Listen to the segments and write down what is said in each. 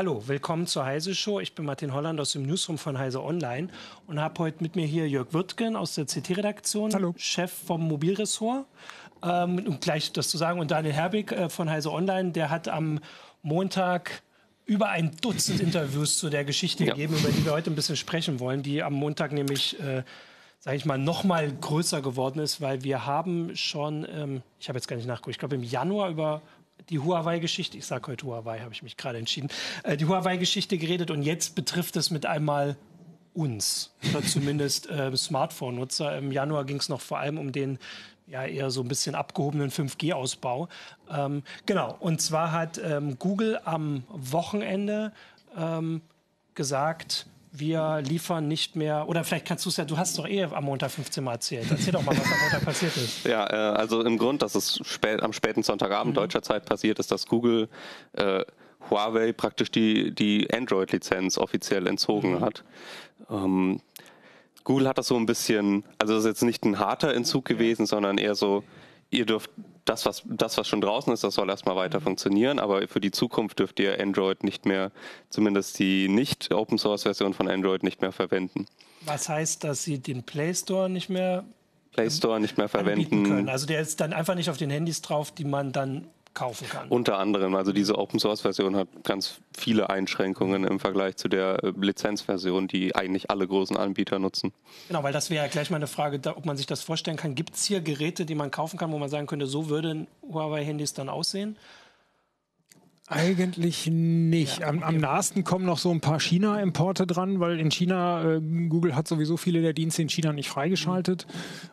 Hallo, willkommen zur Heise Show. Ich bin Martin Holland aus dem Newsroom von Heise Online und habe heute mit mir hier Jörg Wirtgen aus der CT-Redaktion, Chef vom Mobilressort. Ähm, um gleich das zu sagen, und Daniel Herbig äh, von Heise Online, der hat am Montag über ein Dutzend Interviews zu der Geschichte ja. gegeben, über die wir heute ein bisschen sprechen wollen, die am Montag nämlich, äh, sage ich mal, noch mal größer geworden ist, weil wir haben schon, ähm, ich habe jetzt gar nicht nachgeguckt, ich glaube im Januar über die Huawei-Geschichte, ich sage heute Huawei, habe ich mich gerade entschieden, äh, die Huawei-Geschichte geredet und jetzt betrifft es mit einmal uns oder zumindest äh, Smartphone-Nutzer. Im Januar ging es noch vor allem um den ja eher so ein bisschen abgehobenen 5G-Ausbau. Ähm, genau, und zwar hat ähm, Google am Wochenende ähm, gesagt, wir liefern nicht mehr, oder vielleicht kannst du es ja, du hast doch eh am Montag 15 Mal erzählt. Erzähl doch mal, was am Montag passiert ist. Ja, äh, also im Grund, dass es spät, am späten Sonntagabend mhm. deutscher Zeit passiert ist, dass Google äh, Huawei praktisch die, die Android-Lizenz offiziell entzogen mhm. hat. Ähm, Google hat das so ein bisschen, also das ist jetzt nicht ein harter Entzug gewesen, sondern eher so, ihr dürft das, was, das, was schon draußen ist, das soll erstmal weiter mhm. funktionieren, aber für die Zukunft dürft ihr Android nicht mehr, zumindest die nicht Open Source Version von Android nicht mehr verwenden. Was heißt, dass sie den Play Store nicht mehr Play Store nicht mehr verwenden können? Also der ist dann einfach nicht auf den Handys drauf, die man dann kaufen kann. Unter anderem, also diese Open Source Version hat ganz viele Einschränkungen im Vergleich zu der äh, Lizenzversion, die eigentlich alle großen Anbieter nutzen. Genau, weil das wäre ja gleich mal eine Frage, ob man sich das vorstellen kann. Gibt es hier Geräte, die man kaufen kann, wo man sagen könnte, so würden Huawei-Handys dann aussehen? Eigentlich nicht. Ja, am, am nahesten kommen noch so ein paar China-Importe dran, weil in China, äh, Google hat sowieso viele der Dienste in China nicht freigeschaltet.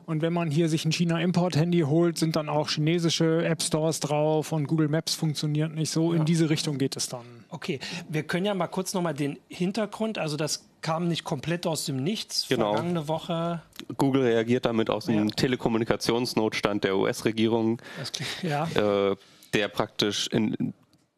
Und wenn man hier sich ein China-Import-Handy holt, sind dann auch chinesische App-Stores drauf und Google Maps funktioniert nicht so. Ja. In diese Richtung geht es dann. Okay, wir können ja mal kurz nochmal den Hintergrund, also das kam nicht komplett aus dem Nichts. Genau. Vergangene Woche. Google reagiert damit aus dem ja. Telekommunikationsnotstand der US-Regierung. Ja. Äh, der praktisch in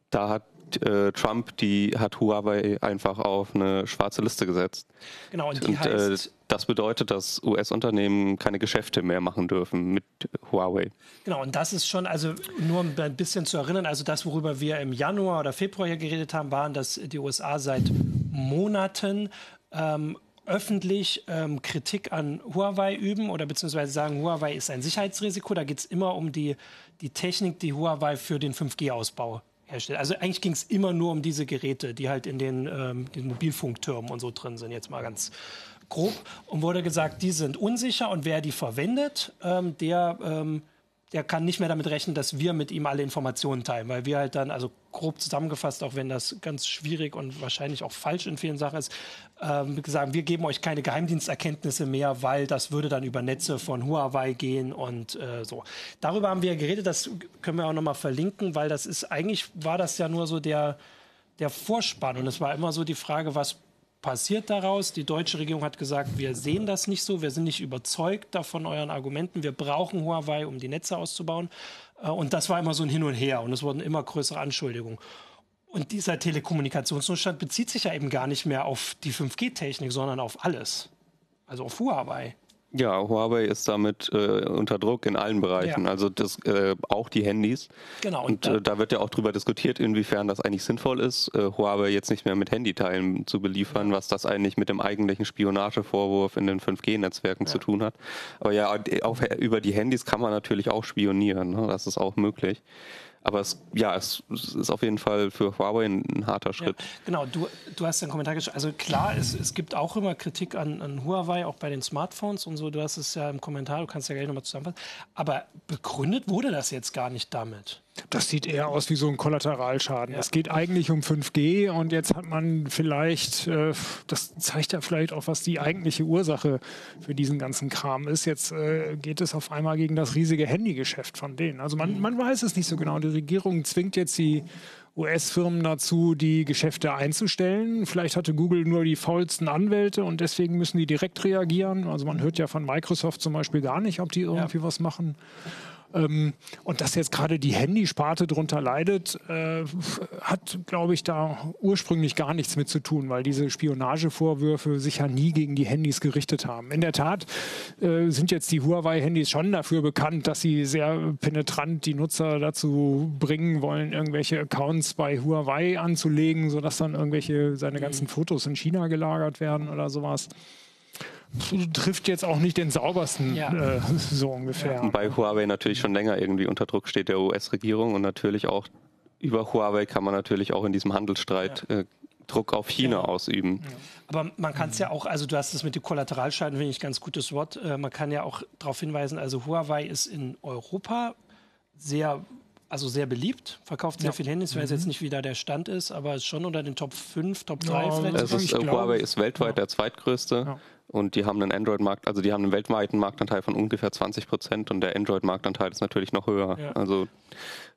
da hat äh, Trump, die hat Huawei einfach auf eine schwarze Liste gesetzt. Genau, und, die und äh, heißt, äh, das bedeutet, dass US-Unternehmen keine Geschäfte mehr machen dürfen mit Huawei. Genau, und das ist schon, also nur ein bisschen zu erinnern, also das, worüber wir im Januar oder Februar hier geredet haben, waren, dass die USA seit Monaten ähm, öffentlich ähm, Kritik an Huawei üben oder beziehungsweise sagen, Huawei ist ein Sicherheitsrisiko. Da geht es immer um die, die Technik, die Huawei für den 5G-Ausbau herstellt. Also eigentlich ging es immer nur um diese Geräte, die halt in den, ähm, den Mobilfunktürmen und so drin sind, jetzt mal ganz grob. Und wurde gesagt, die sind unsicher und wer die verwendet, ähm, der ähm, der kann nicht mehr damit rechnen, dass wir mit ihm alle Informationen teilen, weil wir halt dann, also grob zusammengefasst, auch wenn das ganz schwierig und wahrscheinlich auch falsch in vielen Sachen ist, ähm, sagen, wir geben euch keine Geheimdiensterkenntnisse mehr, weil das würde dann über Netze von Huawei gehen und äh, so. Darüber haben wir geredet, das können wir auch nochmal verlinken, weil das ist, eigentlich war das ja nur so der, der Vorspann und es war immer so die Frage, was passiert daraus? Die deutsche Regierung hat gesagt, wir sehen das nicht so, wir sind nicht überzeugt davon euren Argumenten, wir brauchen Huawei, um die Netze auszubauen. Äh, und das war immer so ein Hin und Her und es wurden immer größere Anschuldigungen. Und dieser Telekommunikationsnotstand bezieht sich ja eben gar nicht mehr auf die 5G-Technik, sondern auf alles. Also auf Huawei. Ja, Huawei ist damit äh, unter Druck in allen Bereichen, ja. also das, äh, auch die Handys. Genau. Und, und äh, da wird ja auch darüber diskutiert, inwiefern das eigentlich sinnvoll ist, äh, Huawei jetzt nicht mehr mit Handyteilen zu beliefern, ja. was das eigentlich mit dem eigentlichen Spionagevorwurf in den 5G-Netzwerken ja. zu tun hat. Aber ja, auch über die Handys kann man natürlich auch spionieren, ne? das ist auch möglich. Aber es, ja, es, es, ist auf jeden Fall für Huawei ein, ein harter Schritt. Ja, genau, du, du hast einen Kommentar geschrieben. Also klar, es, es gibt auch immer Kritik an, an Huawei, auch bei den Smartphones und so. Du hast es ja im Kommentar, du kannst ja gleich nochmal zusammenfassen. Aber begründet wurde das jetzt gar nicht damit. Das sieht eher aus wie so ein Kollateralschaden. Ja. Es geht eigentlich um 5G und jetzt hat man vielleicht, äh, das zeigt ja vielleicht auch, was die eigentliche Ursache für diesen ganzen Kram ist. Jetzt äh, geht es auf einmal gegen das riesige Handygeschäft von denen. Also man, man weiß es nicht so genau. Die Regierung zwingt jetzt die US-Firmen dazu, die Geschäfte einzustellen. Vielleicht hatte Google nur die faulsten Anwälte und deswegen müssen die direkt reagieren. Also man hört ja von Microsoft zum Beispiel gar nicht, ob die irgendwie ja. was machen. Ähm, und dass jetzt gerade die Handysparte drunter leidet, äh, hat, glaube ich, da ursprünglich gar nichts mit zu tun, weil diese Spionagevorwürfe sich ja nie gegen die Handys gerichtet haben. In der Tat äh, sind jetzt die Huawei-Handys schon dafür bekannt, dass sie sehr penetrant die Nutzer dazu bringen wollen, irgendwelche Accounts bei Huawei anzulegen, sodass dann irgendwelche seine ganzen mhm. Fotos in China gelagert werden oder sowas trifft jetzt auch nicht den saubersten, ja. äh, so ungefähr. Ja. Bei Huawei natürlich schon länger irgendwie unter Druck steht der US-Regierung und natürlich auch über Huawei kann man natürlich auch in diesem Handelsstreit ja. äh, Druck auf China ja. ausüben. Ja. Aber man kann es ja auch, also du hast es mit dem Kollateralschaden, finde ich ein ganz gutes Wort. Äh, man kann ja auch darauf hinweisen, also Huawei ist in Europa sehr also sehr beliebt, verkauft sehr ja. viel Handys. Ich weiß jetzt mhm. nicht, wie da der Stand ist, aber ist schon unter den Top 5, Top 3 ja, vielleicht. Es ist, Huawei ist weltweit ja. der zweitgrößte. Und die haben einen Android-Markt, also die haben einen weltweiten Marktanteil von ungefähr 20 Prozent und der Android-Marktanteil ist natürlich noch höher. Ja. Also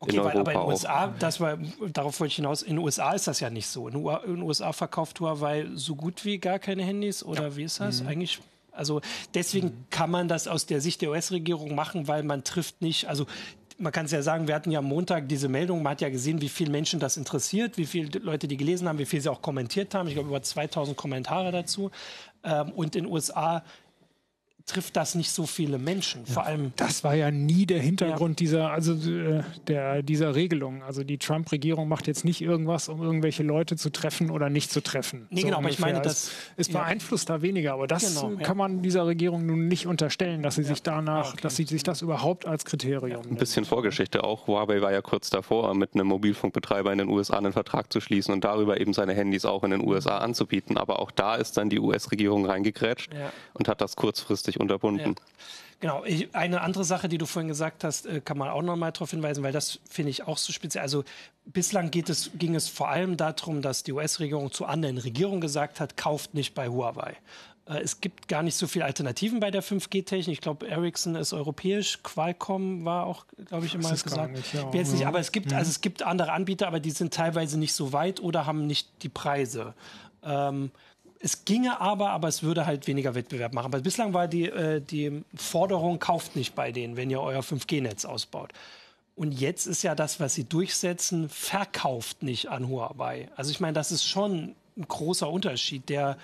okay, in Europa weil, aber in den USA, das war, darauf wollte ich hinaus, in den USA ist das ja nicht so. In den USA verkauft Huawei so gut wie gar keine Handys oder ja. wie ist das? Mhm. Eigentlich also deswegen mhm. kann man das aus der Sicht der US-Regierung machen, weil man trifft nicht, also man kann es ja sagen, wir hatten ja am Montag diese Meldung, man hat ja gesehen, wie viele Menschen das interessiert, wie viele Leute die gelesen haben, wie viel sie auch kommentiert haben. Ich glaube, über 2000 Kommentare dazu. Ähm, und in den USA trifft das nicht so viele Menschen. Vor allem. Das war ja nie der Hintergrund ja. dieser, also äh, der, dieser Regelung. Also die Trump-Regierung macht jetzt nicht irgendwas, um irgendwelche Leute zu treffen oder nicht zu treffen. Nee, so genau, aber ich meine, das. Es, es beeinflusst da weniger, aber das genau, kann man dieser Regierung nun nicht unterstellen, dass sie sich danach, okay. dass sie sich das überhaupt als Kriterium. Ein bisschen Vorgeschichte auch. Huawei war ja kurz davor, mit einem Mobilfunkbetreiber in den USA einen Vertrag zu schließen und darüber eben seine Handys auch in den USA anzubieten. Aber auch da ist dann die US-Regierung reingegrätscht ja. und hat das kurzfristig kurzfristig unterbunden. Ja. Genau, ich, eine andere Sache, die du vorhin gesagt hast, äh, kann man auch noch mal darauf hinweisen, weil das finde ich auch so speziell. Also bislang es, ging es vor allem darum, dass die US-Regierung zu anderen Regierungen gesagt hat, kauft nicht bei Huawei. Äh, es gibt gar nicht so viele Alternativen bei der 5G-Technik. Ich glaube, Ericsson ist europäisch, Qualcomm war auch, glaube ich, immer gesagt. Nicht, ja. Jetzt nicht, aber es gibt, mhm. also es gibt andere Anbieter, aber die sind teilweise nicht so weit oder haben nicht die Preise. Ähm, es ginge aber, aber es würde halt weniger Wettbewerb machen. Aber bislang war die, äh, die Forderung, kauft nicht bei denen, wenn ihr euer 5G-Netz ausbaut. Und jetzt ist ja das, was sie durchsetzen, verkauft nicht an Huawei. Also ich meine, das ist schon ein großer Unterschied, der,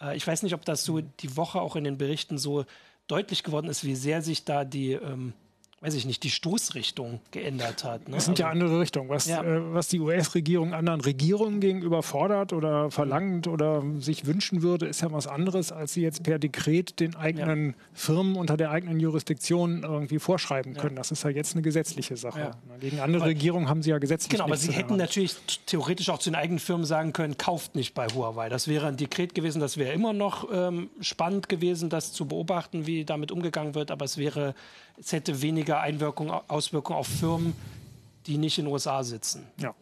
äh, ich weiß nicht, ob das so die Woche auch in den Berichten so deutlich geworden ist, wie sehr sich da die ähm, weiß ich nicht, die Stoßrichtung geändert hat. Ne? Es sind also, ja andere Richtungen. Was, ja. äh, was die US-Regierung anderen Regierungen gegenüber fordert oder verlangt oder sich wünschen würde, ist ja was anderes, als sie jetzt per Dekret den eigenen ja. Firmen unter der eigenen Jurisdiktion irgendwie vorschreiben können. Ja. Das ist ja jetzt eine gesetzliche Sache. Gegen andere aber, Regierungen haben sie ja gesetzlich Genau, aber sie hätten natürlich theoretisch auch zu den eigenen Firmen sagen können, kauft nicht bei Huawei. Das wäre ein Dekret gewesen, das wäre immer noch ähm, spannend gewesen, das zu beobachten, wie damit umgegangen wird, aber es wäre es hätte weniger Einwirkung, Auswirkungen auf Firmen, die nicht in den USA sitzen. Ja.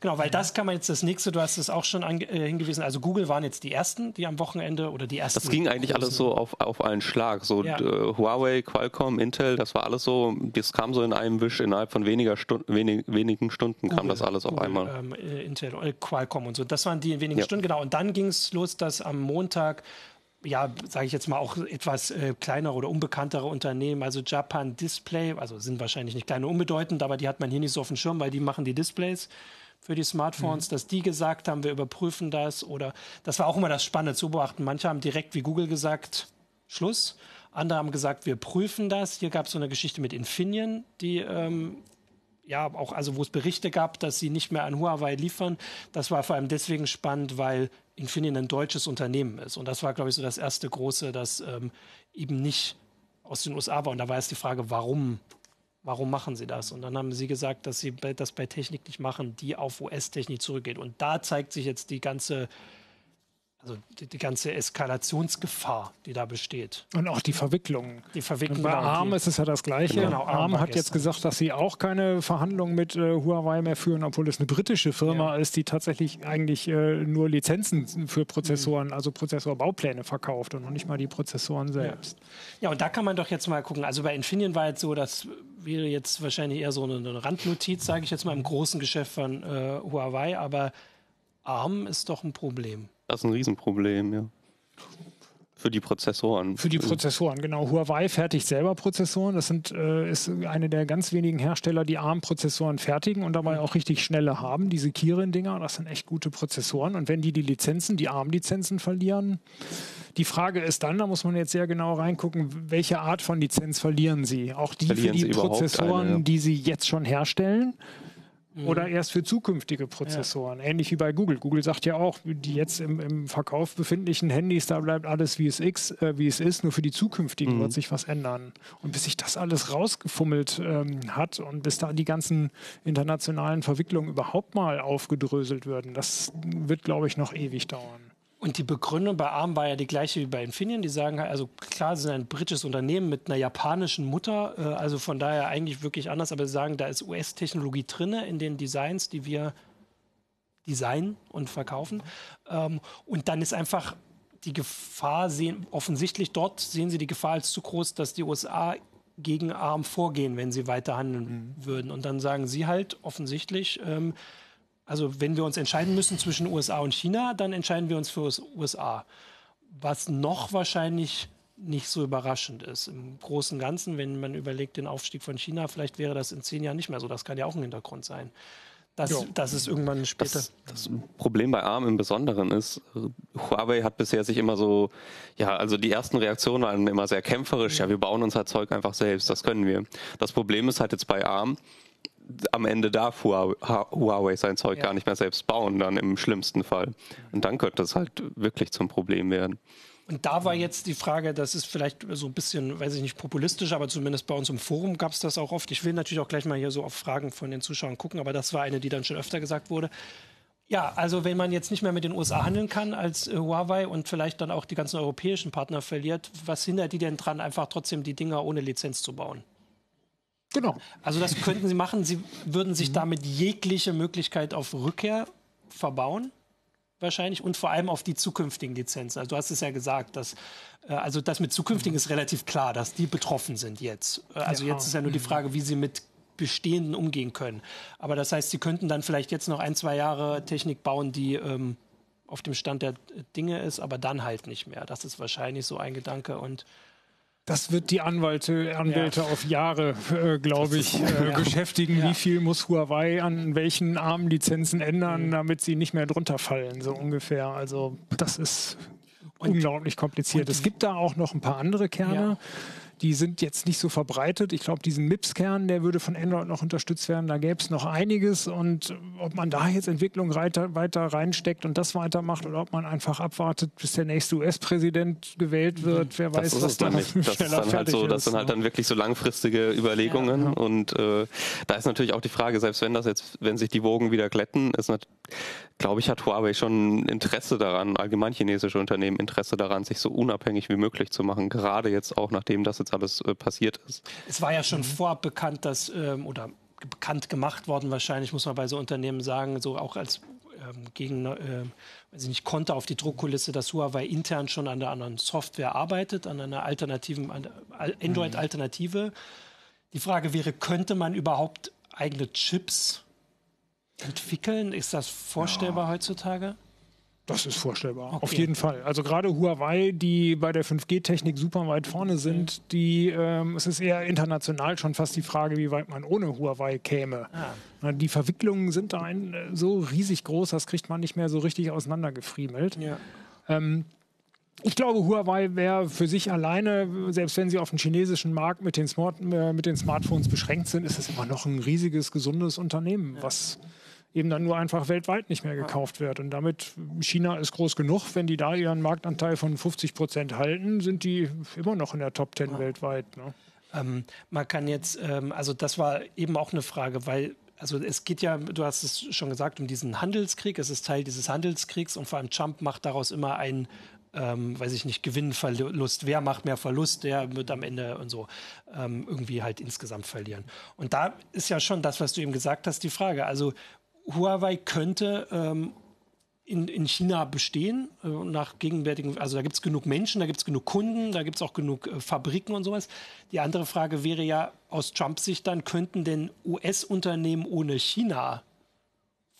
Genau, weil das kann man jetzt das nächste, du hast es auch schon äh, hingewiesen, also Google waren jetzt die ersten, die am Wochenende oder die ersten. Das ging eigentlich alles so auf, auf einen Schlag. So ja. äh, Huawei, Qualcomm, Intel, das war alles so, das kam so in einem Wisch, innerhalb von weniger Stund, wenig, wenigen Stunden Google, kam das alles Google, auf einmal. Ähm, äh, Intel, äh, Qualcomm und so. Das waren die in wenigen ja. Stunden, genau. Und dann ging es los, dass am Montag ja, sage ich jetzt mal, auch etwas äh, kleinere oder unbekanntere Unternehmen, also Japan Display, also sind wahrscheinlich nicht kleine unbedeutend, aber die hat man hier nicht so auf dem Schirm, weil die machen die Displays für die Smartphones, mhm. dass die gesagt haben, wir überprüfen das oder das war auch immer das Spannende zu beobachten. Manche haben direkt wie Google gesagt, Schluss. Andere haben gesagt, wir prüfen das. Hier gab es so eine Geschichte mit Infineon, die ähm, ja auch, also wo es Berichte gab, dass sie nicht mehr an Huawei liefern. Das war vor allem deswegen spannend, weil Infineon ein deutsches Unternehmen ist. Und das war, glaube ich, so das erste große, das ähm, eben nicht aus den USA war. Und da war jetzt die Frage, warum, warum machen sie das? Und dann haben sie gesagt, dass sie das bei Technik nicht machen, die auf US-Technik zurückgeht. Und da zeigt sich jetzt die ganze also die, die, ganze Eskalationsgefahr, die da besteht. Und auch die Verwicklung. Die Verwicklung. bei ARM ist es ja das Gleiche. Genau, ARM, hat jetzt gesagt, dass sie auch keine Verhandlungen mit äh, Huawei mehr führen, obwohl es eine britische Firma ja. ist, die tatsächlich eigentlich äh, nur Lizenzen für Prozessoren, mhm. also Prozessorbaupläne verkauft und noch nicht mal die Prozessoren selbst. Ja. ja, und da kann man doch jetzt mal gucken. Also bei Infineon war jetzt so, das wäre jetzt wahrscheinlich eher so eine, eine Randnotiz, sage ich jetzt mal, im großen Geschäft von äh, Huawei, aber ARM ist doch ein Problem. Das ist ein Riesenproblem, ja. für die Prozessoren. Für die Prozessoren, genau. Huawei fertigt selber Prozessoren. Das sind, äh, ist eine der ganz wenigen Hersteller, die ARM-Prozessoren fertigen und dabei auch richtig schnelle haben. Diese Kirin-Dinger, das sind echt gute Prozessoren. Und wenn die die Lizenzen, die ARM-Lizenzen verlieren, die Frage ist dann, da muss man jetzt sehr genau reingucken, welche Art von Lizenz verlieren sie? Auch die verlieren für die Prozessoren, eine, ja. die sie jetzt schon herstellen mhm. oder erst für zukünftige Prozessoren. Ja. Ähnlich wie bei Google. Google sagt ja auch, die jetzt im, im Verkauf befindlichen Handys, da bleibt alles wie es, ist, äh, wie es ist, nur für die zukünftigen mhm. wird sich was ändern. Und bis sich das alles rausgefummelt ähm, hat und bis da die ganzen internationalen Verwicklungen überhaupt mal aufgedröselt werden, das wird, glaube ich, noch ewig dauern. Und die Begründung bei ARM war ja die gleiche wie bei Infineon. Die sagen halt, also klar, sie sind ein britisches Unternehmen mit einer japanischen Mutter, äh, also von daher eigentlich wirklich anders, aber sie sagen, da ist US-Technologie drin in den Designs, die wir designen und verkaufen. Ähm, und dann ist einfach die Gefahr, sehen, offensichtlich dort sehen sie die Gefahr als zu groß, dass die USA gegen ARM vorgehen, wenn sie weiter handeln mhm. würden. Und dann sagen sie halt offensichtlich, ähm, also wenn wir uns entscheiden müssen zwischen USA und China, dann entscheiden wir uns für USA. Was noch wahrscheinlich nicht so überraschend ist. Im Großen und Ganzen, wenn man überlegt, den Aufstieg von China, vielleicht wäre das in zehn Jahren nicht mehr so. Das kann ja auch ein Hintergrund sein. Das, das ist irgendwann später. Das, das, Problem bei ARM im Besonderen ist, Huawei hat bisher sich immer so, ja, also die ersten Reaktionen waren immer sehr kämpferisch. Ja, wir bauen unser Zeug einfach selbst, das können wir. Das Problem ist halt jetzt bei ARM, am Ende darf Huawei sein Zeug ja. gar nicht mehr selbst bauen, dann im schlimmsten Fall. Und dann könnte das halt wirklich zum Problem werden. Und da war jetzt die Frage, das ist vielleicht so ein bisschen, weiß ich nicht, populistisch, aber zumindest bei uns im Forum gab es das auch oft. Ich will natürlich auch gleich mal hier so auf Fragen von den Zuschauern gucken, aber das war eine, die dann schon öfter gesagt wurde. Ja, also wenn man jetzt nicht mehr mit den USA handeln kann als äh, Huawei und vielleicht dann auch die ganzen europäischen Partner verliert, was hindert die denn dran, einfach trotzdem die Dinger ohne Lizenz zu bauen? Genau. Also das könnten Sie machen. Sie würden sich damit jegliche Möglichkeit auf Rückkehr verbauen wahrscheinlich und vor allem auf die zukünftigen Lizenzen. Also du hast es ja gesagt, dass äh, also das mit zukünftigen ist relativ klar, dass die betroffen sind jetzt. Äh, also ja. jetzt ist ja nur die mhm. Frage, wie sie mit bestehenden umgehen können. Aber das heißt, sie könnten dann vielleicht jetzt noch ein, zwei Jahre Technik bauen, die ähm, auf dem Stand der Dinge ist, aber dann halt nicht mehr. Das ist wahrscheinlich so ein Gedanke und das wird die Anwälte, Anwälte ja. auf Jahre, äh, glaube ich, äh, ja. beschäftigen. Ja. Wie viel muss Huawei an welchen ARM-Lizenzen ändern, mhm. damit sie nicht mehr drunter fallen, so ungefähr. Also das ist und, unglaublich kompliziert. Es gibt da auch noch ein paar andere Kerne. Die sind jetzt nicht so verbreitet. Ich glaube, diesen MIPS-Kern, der würde von Android noch unterstützt werden. Da gäbe es noch einiges. Und ob man da jetzt Entwicklung weiter, weiter reinsteckt und das weitermacht oder ob man einfach abwartet, bis der nächste US-Präsident gewählt wird, wer das weiß, was da nicht. Das ist dann halt so, das sind halt dann wirklich so langfristige Überlegungen. Ja, ja. Und äh, da ist natürlich auch die Frage, selbst wenn das jetzt, wenn sich die Wogen wieder glätten, ist glaube ich, hat Huawei schon Interesse daran, allgemein chinesische Unternehmen Interesse daran, sich so unabhängig wie möglich zu machen, gerade jetzt auch nachdem das jetzt alles äh, passiert ist. Es war ja schon mhm. vorab bekannt, dass, ähm, oder bekannt gemacht worden wahrscheinlich, muss man bei so Unternehmen sagen, so auch als ähm, gegen, äh, weiß ich nicht, konnte auf die Druckkulisse, dass Huawei intern schon an der anderen Software arbeitet, an einer alternativen, Android-Alternative. Die Frage wäre, könnte man überhaupt eigene Chips entwickeln? Ist das vorstellbar ja. heutzutage? Das ist vorstellbar, okay. auf jeden Fall. Also gerade Huawei, die bei der 5G-Technik super weit vorne sind, die, ähm, es ist eher international schon fast die Frage, wie weit man ohne Huawei käme. Ah. Die Verwicklungen sind da ein, äh, so riesig groß, das kriegt man nicht mehr so richtig auseinandergefriemelt. Ja. Ähm, ich glaube, Huawei wäre für sich alleine, selbst wenn sie auf dem chinesischen Markt mit den, Smart, äh, mit den Smartphones beschränkt sind, ist es immer noch ein riesiges, gesundes Unternehmen, ja. was eben dann nur einfach weltweit nicht mehr gekauft wird. Und damit, China ist groß genug, wenn die da ihren Marktanteil von 50 Prozent halten, sind die immer noch in der Top 10 ja. weltweit. Ne? Ähm, man kann jetzt, ähm, also das war eben auch eine Frage, weil also es geht ja, du hast es schon gesagt, um diesen Handelskrieg. Es ist Teil dieses Handelskriegs und vor allem Trump macht daraus immer einen, ähm, weiß ich nicht, Gewinn, Verlust. Wer macht mehr Verlust, der wird am Ende und so ähm, irgendwie halt insgesamt verlieren. Und da ist ja schon das, was du eben gesagt hast, die Frage. Also Huawei könnte ähm, in, in China bestehen, äh, nach gegenwärtigen, also da gibt es genug Menschen, da gibt es genug Kunden, da gibt es auch genug äh, Fabriken und sowas. Die andere Frage wäre ja aus Trumps Sicht dann, könnten denn US-Unternehmen ohne China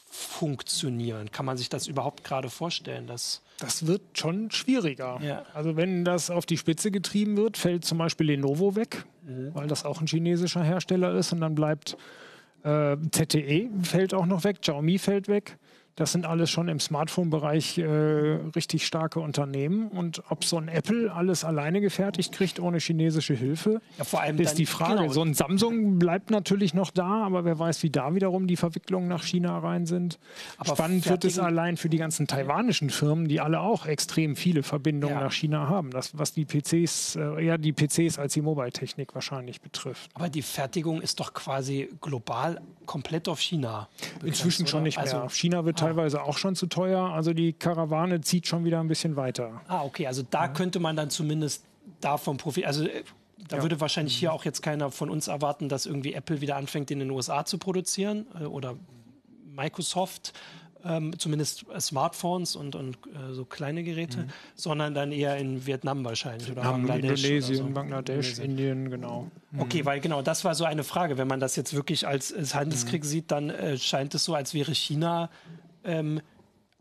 funktionieren? Kann man sich das überhaupt gerade vorstellen? Dass das wird schon schwieriger. Ja. Also wenn das auf die Spitze getrieben wird, fällt zum Beispiel Lenovo weg, mhm. weil das auch ein chinesischer Hersteller ist und dann bleibt ZTE fällt auch noch weg, Xiaomi fällt weg. Das sind alles schon im Smartphone-Bereich äh, richtig starke Unternehmen. Und ob so ein Apple alles alleine gefertigt kriegt ohne chinesische Hilfe, ja, vor allem ist die Frage. Genau. So ein Samsung bleibt natürlich noch da, aber wer weiß, wie da wiederum die Verwicklungen nach China rein sind. Aber Spannend wird es allein für die ganzen taiwanischen Firmen, die alle auch extrem viele Verbindungen ja. nach China haben. Das, was die PCs, äh, eher die PCs als die Mobile-Technik wahrscheinlich betrifft. Aber die Fertigung ist doch quasi global komplett auf China. Begrenzt, Inzwischen schon nicht mehr. Also, China wird teilweise auch schon zu teuer. Also die Karawane zieht schon wieder ein bisschen weiter. Ah, okay. Also da ja. könnte man dann zumindest davon profitieren. Also äh, da ja. würde wahrscheinlich hier auch jetzt keiner von uns erwarten, dass irgendwie Apple wieder anfängt, in den USA zu produzieren äh, oder Microsoft ähm, zumindest Smartphones und, und äh, so kleine Geräte, mhm. sondern dann eher in Vietnam wahrscheinlich oder Vietnam, Bangladesch. Indonesien, so. Bangladesch. Indien, genau. Mhm. Okay, weil genau, das war so eine Frage. Wenn man das jetzt wirklich als, als Handelskrieg mhm. sieht, dann äh, scheint es so, als wäre China ähm,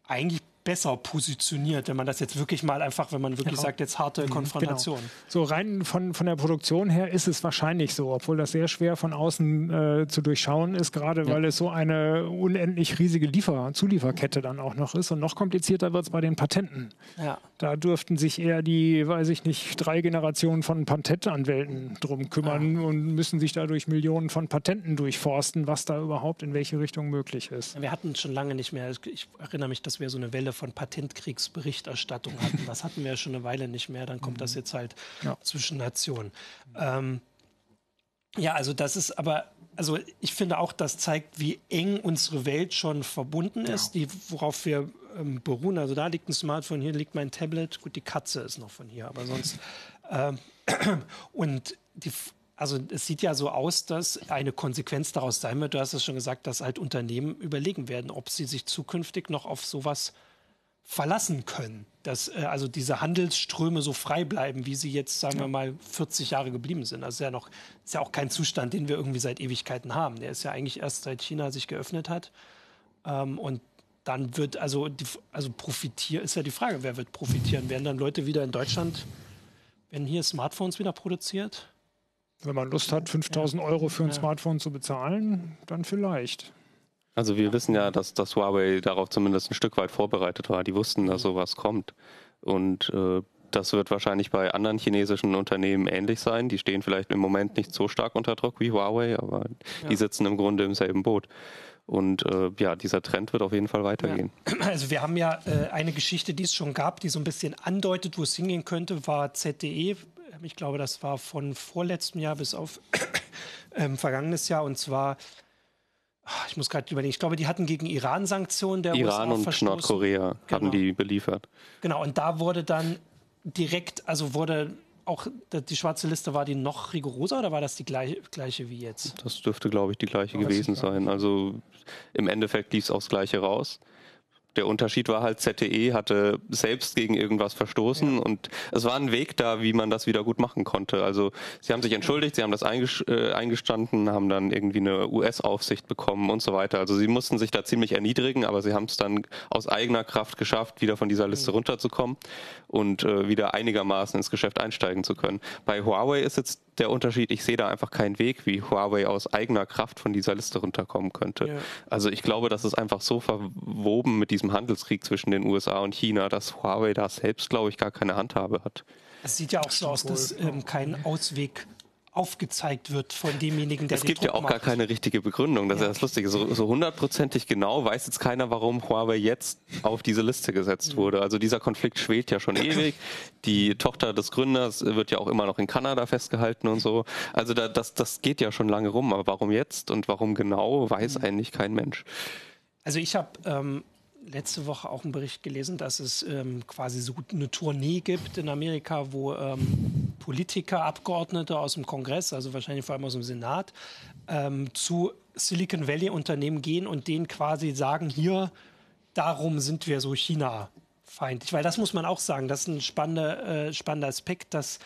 eigentlich besser positioniert, wenn man das jetzt wirklich mal einfach, wenn man wirklich genau. sagt, jetzt harte mhm, Konfrontation. Genau. So rein von, von der Produktion her ist es wahrscheinlich so, obwohl das sehr schwer von außen äh, zu durchschauen ist, gerade ja. weil es so eine unendlich riesige Liefer Zulieferkette dann auch noch ist. Und noch komplizierter wird es bei den Patenten. Ja. Da dürften sich eher die, weiß ich nicht, drei Generationen von Patentanwälten drum kümmern ja. und müssen sich dadurch Millionen von Patenten durchforsten, was da überhaupt in welche Richtung möglich ist. Wir hatten schon lange nicht mehr, ich erinnere mich, dass wir so eine Welle von Patentkriegsberichterstattung hatten. Das hatten wir ja schon eine Weile nicht mehr. Dann kommt das mhm. jetzt halt ja. zwischen Nationen. Ähm, ja, also das ist aber, also ich finde auch, das zeigt, wie eng unsere Welt schon verbunden ist, ja. die, worauf wir ähm, beruhen. Also da liegt ein Smartphone, hier liegt mein Tablet. Gut, die Katze ist noch von hier, aber sonst. Ähm, und die, also es sieht ja so aus, dass eine Konsequenz daraus sein wird, du hast es schon gesagt, dass halt Unternehmen überlegen werden, ob sie sich zukünftig noch auf sowas verlassen können. Dass äh, also diese Handelsströme so frei bleiben, wie sie jetzt, sagen ja. wir mal, 40 Jahre geblieben sind. Das ist ja noch, ist ja auch kein Zustand, den wir irgendwie seit Ewigkeiten haben. Der ist ja eigentlich erst seit China sich geöffnet hat. Ähm, und dann wird also, die, also profitieren, ist ja die Frage, wer wird profitieren? Werden dann Leute wieder in Deutschland, werden hier Smartphones wieder produziert? Wenn man Lust hat, 5000 ja. Euro für ein ja. Smartphone zu bezahlen, dann vielleicht. Also wir wissen ja, dass das Huawei darauf zumindest ein Stück weit vorbereitet war. Die wussten, dass sowas kommt. Und äh, das wird wahrscheinlich bei anderen chinesischen Unternehmen ähnlich sein. Die stehen vielleicht im Moment nicht so stark unter Druck wie Huawei, aber ja. die sitzen im Grunde im selben Boot. Und äh, ja, dieser Trend wird auf jeden Fall weitergehen. Ja. Also wir haben ja äh, eine Geschichte, die es schon gab, die so ein bisschen andeutet, wo es hingehen könnte, war ZDE. Ich glaube, das war von vorletztem Jahr bis auf ähm, vergangenes Jahr. Und zwar ich muss gerade überlegen, ich glaube, die hatten gegen Iran Sanktionen der Iran USA und Nordkorea genau. haben die beliefert. Genau, und da wurde dann direkt, also wurde auch die schwarze Liste, war die noch rigoroser oder war das die gleiche, gleiche wie jetzt? Das dürfte, glaube ich, die gleiche oh, gewesen sein. Also im Endeffekt lief es aufs Gleiche raus. Der Unterschied war halt, ZTE hatte selbst gegen irgendwas verstoßen ja. und es war ein Weg da, wie man das wieder gut machen konnte. Also sie haben sich entschuldigt, sie haben das äh, eingestanden, haben dann irgendwie eine US-Aufsicht bekommen und so weiter. Also sie mussten sich da ziemlich erniedrigen, aber sie haben es dann aus eigener Kraft geschafft, wieder von dieser Liste mhm. runterzukommen und äh, wieder einigermaßen ins Geschäft einsteigen zu können. Bei Huawei ist jetzt der Unterschied, ich sehe da einfach keinen Weg, wie Huawei aus eigener Kraft von dieser Liste runterkommen könnte. Ja. Also ich glaube, das ist einfach so verwoben mit diesem Handelskrieg zwischen den USA und China, dass Huawei da selbst, glaube ich, gar keine Handhabe hat. Es sieht ja auch so aus, dass ähm, kein Ausweg aufgezeigt wird von demjenigen, der Es gibt ja auch macht. gar keine richtige Begründung. Das ja. ist ja das Lustige. So hundertprozentig genau weiß jetzt keiner, warum Huawei jetzt auf diese Liste gesetzt mhm. wurde. Also dieser Konflikt schwelt ja schon ewig. Die Tochter des Gründers wird ja auch immer noch in Kanada festgehalten und so. Also da, das, das geht ja schon lange rum. Aber warum jetzt und warum genau, weiß mhm. eigentlich kein Mensch. Also ich habe ähm, letzte Woche auch einen Bericht gelesen, dass es ähm, quasi so eine Tournee gibt in Amerika, wo ähm, Politiker, Abgeordnete aus dem Kongress, also wahrscheinlich vor allem aus dem Senat, ähm, zu Silicon Valley Unternehmen gehen und denen quasi sagen, hier, darum sind wir so China-feindlich. Weil das muss man auch sagen, das ist ein spannender, äh, spannender Aspekt, dass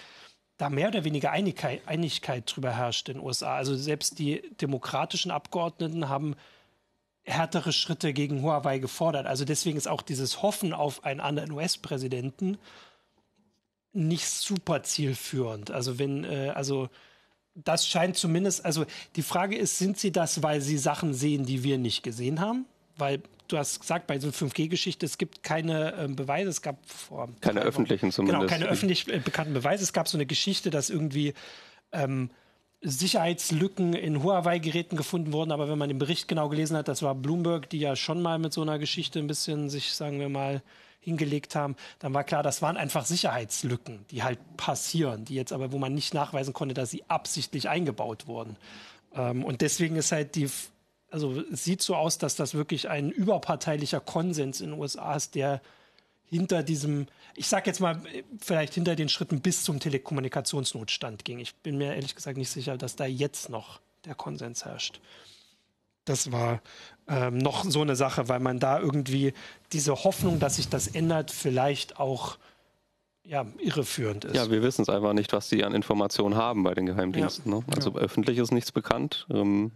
da mehr oder weniger Einigkeit, Einigkeit drüber herrscht in den USA. Also selbst die demokratischen Abgeordneten haben härtere Schritte gegen Huawei gefordert. Also deswegen ist auch dieses Hoffen auf einen anderen US-Präsidenten nicht super zielführend. Also wenn, äh, also das scheint zumindest, also die Frage ist, sind sie das, weil sie Sachen sehen, die wir nicht gesehen haben? Weil du hast gesagt, bei so 5G-Geschichte, es gibt keine äh, Beweise, es gab vor keine öffentlichen zumindest. Genau, keine öffentlich äh, bekannten Beweise. Es gab so eine Geschichte, dass irgendwie ähm, Sicherheitslücken in Huawei-Geräten gefunden wurden, aber wenn man den Bericht genau gelesen hat, das war Bloomberg, die ja schon mal mit so einer Geschichte ein bisschen sich, sagen wir mal, hingelegt haben, dann war klar, das waren einfach Sicherheitslücken, die halt passieren, die jetzt aber, wo man nicht nachweisen konnte, dass sie absichtlich eingebaut wurden. Ähm, und deswegen ist halt die, also es sieht so aus, dass das wirklich ein überparteilicher Konsens in den USA ist, der hinter diesem, ich sag jetzt mal, vielleicht hinter den Schritten bis zum Telekommunikationsnotstand ging. Ich bin mir ehrlich gesagt nicht sicher, dass da jetzt noch der Konsens herrscht. Das war ähm, noch so eine Sache, weil man da irgendwie diese Hoffnung, dass sich das ändert, vielleicht auch ja, irreführend ist. Ja, wir wissen es einfach nicht, was sie an Informationen haben bei den Geheimdiensten. Ja. Ne? Also ja. öffentlich ist nichts bekannt. Ähm,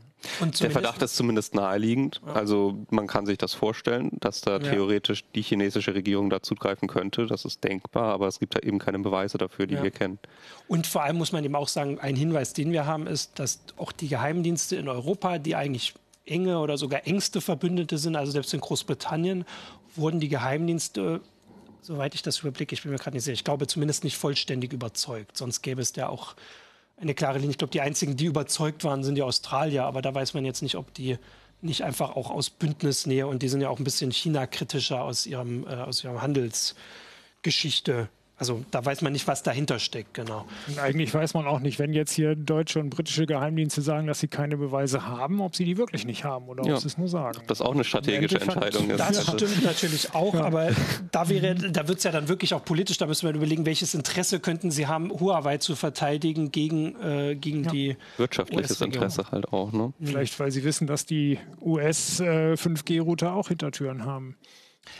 der Verdacht ist zumindest naheliegend. Ja. Also man kann sich das vorstellen, dass da theoretisch die chinesische Regierung dazugreifen könnte. Das ist denkbar, aber es gibt da eben keine Beweise dafür, die wir kennen. Und vor allem muss man eben auch sagen, ein Hinweis, den wir haben, ist, dass auch die Geheimdienste in Europa, die eigentlich enge oder sogar engste Verbündete sind, also selbst in Großbritannien, wurden die Geheimdienste soweit ich das überblicke, ich bin mir gerade nicht sicher, ich glaube zumindest nicht vollständig überzeugt. Sonst gäbe es ja auch eine klare Linie. Ich glaube, die einzigen, die überzeugt waren, sind die Australier, aber da weiß man jetzt nicht, ob die nicht einfach auch aus Bündnisnähe und die sind ja auch ein bisschen China-kritischer aus ihrem, äh, aus ihrem Handelsgeschichte also da weiß man nicht, was dahinter steckt, genau. Und eigentlich weiß man auch nicht, wenn jetzt hier deutsche und britische Geheimdienste sagen, dass sie keine Beweise haben, ob sie die wirklich nicht haben oder ja. ob sie es nur sagen. Das ist auch eine strategische Entscheidung ist. Das stimmt natürlich auch, ja. aber da wäre, da wird es ja dann wirklich auch politisch, da müssen wir überlegen, welches Interesse könnten sie haben, Huawei zu verteidigen gegen, äh, gegen ja. die Wirtschaftliches Interesse halt auch, ne? Vielleicht, weil sie wissen, dass die US äh, 5G-Router auch Hintertüren haben.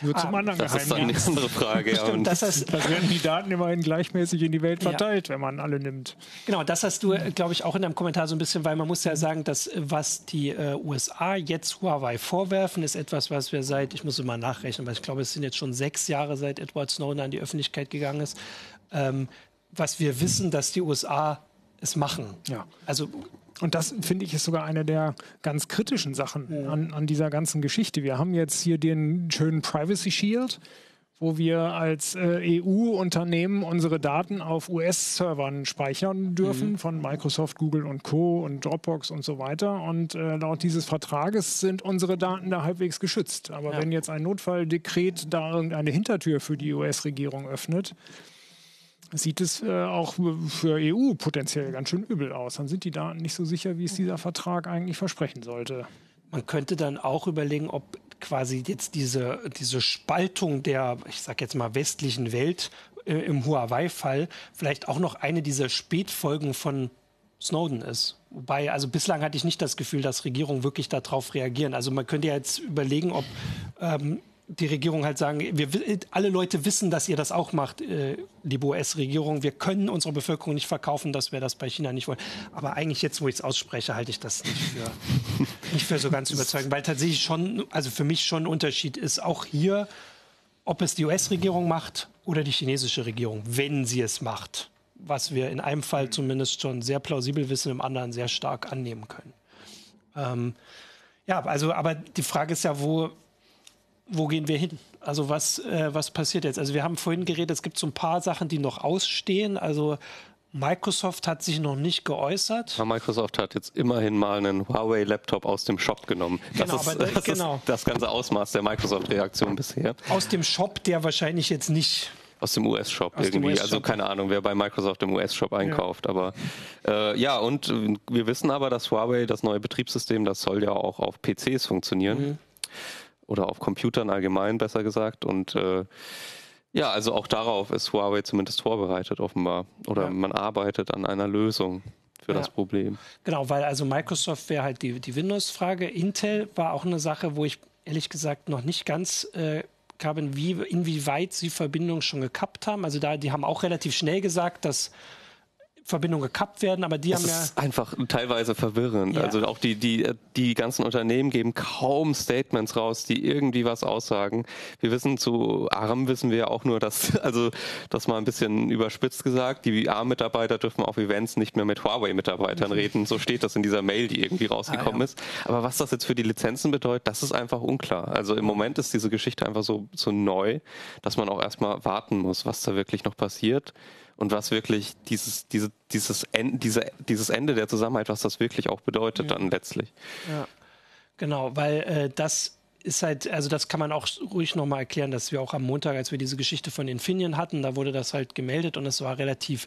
Nur zum ah, anderen Das ist dann eine andere Frage. Ja. Stimmt, das, heißt, das werden die Daten immerhin gleichmäßig in die Welt verteilt, ja. wenn man alle nimmt. Genau, das hast du, glaube ich, auch in deinem Kommentar so ein bisschen, weil man muss ja sagen, dass was die äh, USA jetzt Huawei vorwerfen, ist etwas, was wir seit, ich muss immer nachrechnen, weil ich glaube, es sind jetzt schon sechs Jahre seit Edward Snowden an die Öffentlichkeit gegangen ist, ähm, was wir wissen, dass die USA es machen. Ja. Also und das finde ich ist sogar eine der ganz kritischen Sachen an, an dieser ganzen Geschichte. Wir haben jetzt hier den schönen Privacy Shield, wo wir als äh, EU-Unternehmen unsere Daten auf US-Servern speichern dürfen mhm. von Microsoft, Google und Co. und Dropbox und so weiter. Und äh, laut dieses Vertrages sind unsere Daten da halbwegs geschützt. Aber ja. wenn jetzt ein Notfalldekret da irgendeine Hintertür für die US-Regierung öffnet, sieht es äh, auch für EU potenziell ganz schön übel aus. Dann sind die Daten nicht so sicher, wie es dieser Vertrag eigentlich versprechen sollte. Man könnte dann auch überlegen, ob quasi jetzt diese, diese Spaltung der, ich sag jetzt mal, westlichen Welt äh, im Huawei-Fall vielleicht auch noch eine dieser Spätfolgen von Snowden ist. Wobei, also bislang hatte ich nicht das Gefühl, dass Regierungen wirklich darauf reagieren. Also man könnte ja jetzt überlegen, ob ähm, die Regierung halt sagen, wir, alle Leute wissen, dass ihr das auch macht, äh, liebe US-Regierung. Wir können unserer Bevölkerung nicht verkaufen, dass wir das bei China nicht wollen. Aber eigentlich jetzt, wo ich es ausspreche, halte ich das nicht für, nicht für so ganz überzeugend, weil tatsächlich schon, also für mich schon ein Unterschied ist, auch hier, ob es die US-Regierung macht oder die chinesische Regierung, wenn sie es macht. Was wir in einem Fall zumindest schon sehr plausibel wissen, im anderen sehr stark annehmen können. Ähm, ja, also, aber die Frage ist ja, wo, wo gehen wir hin? Also was, äh, was passiert jetzt? Also wir haben vorhin geredet, es gibt so ein paar Sachen, die noch ausstehen. Also Microsoft hat sich noch nicht geäußert. Ja, Microsoft hat jetzt immerhin mal einen Huawei-Laptop aus dem Shop genommen. Das, genau, ist, aber, das genau. ist das ganze Ausmaß der Microsoft-Reaktion bisher. Aus dem Shop, der wahrscheinlich jetzt nicht aus dem US-Shop irgendwie. US also keine Ahnung, wer bei Microsoft im US-Shop einkauft. Ja. Aber äh, ja, und wir wissen aber, dass Huawei, das neue Betriebssystem, das soll ja auch auf PCs funktionieren. Mhm oder auf Computern allgemein besser gesagt. Und äh, ja, also auch darauf ist Huawei zumindest vorbereitet offenbar. Oder ja. man arbeitet an einer Lösung für ja. das Problem. Genau, weil also Microsoft wäre halt die, die Windows-Frage. Intel war auch eine Sache, wo ich ehrlich gesagt noch nicht ganz äh, habe, wie, inwieweit sie Verbindungen schon gekappt haben. Also da, die haben auch relativ schnell gesagt, dass Verbindungen gekappt werden, aber die das haben ja. Das ist einfach teilweise verwirrend. Ja. Also auch die, die, die ganzen Unternehmen geben kaum Statements raus, die irgendwie was aussagen. Wir wissen zu ARM wissen wir auch nur, dass, also das mal ein bisschen überspitzt gesagt, die ARM-Mitarbeiter dürfen auf Events nicht mehr mit Huawei-Mitarbeitern mhm. reden. So steht das in dieser Mail, die irgendwie rausgekommen ah, ja. ist. Aber was das jetzt für die Lizenzen bedeutet, das ist einfach unklar. Also im Moment ist diese Geschichte einfach so, so neu, dass man auch erstmal warten muss, was da wirklich noch passiert und was wirklich dieses, diese, dieses, Ende, diese, dieses Ende der Zusammenarbeit, was das wirklich auch bedeutet ja. dann letztlich. Ja, genau, weil äh, das ist halt, also das kann man auch ruhig nochmal erklären, dass wir auch am Montag, als wir diese Geschichte von Infineon hatten, da wurde das halt gemeldet und es war relativ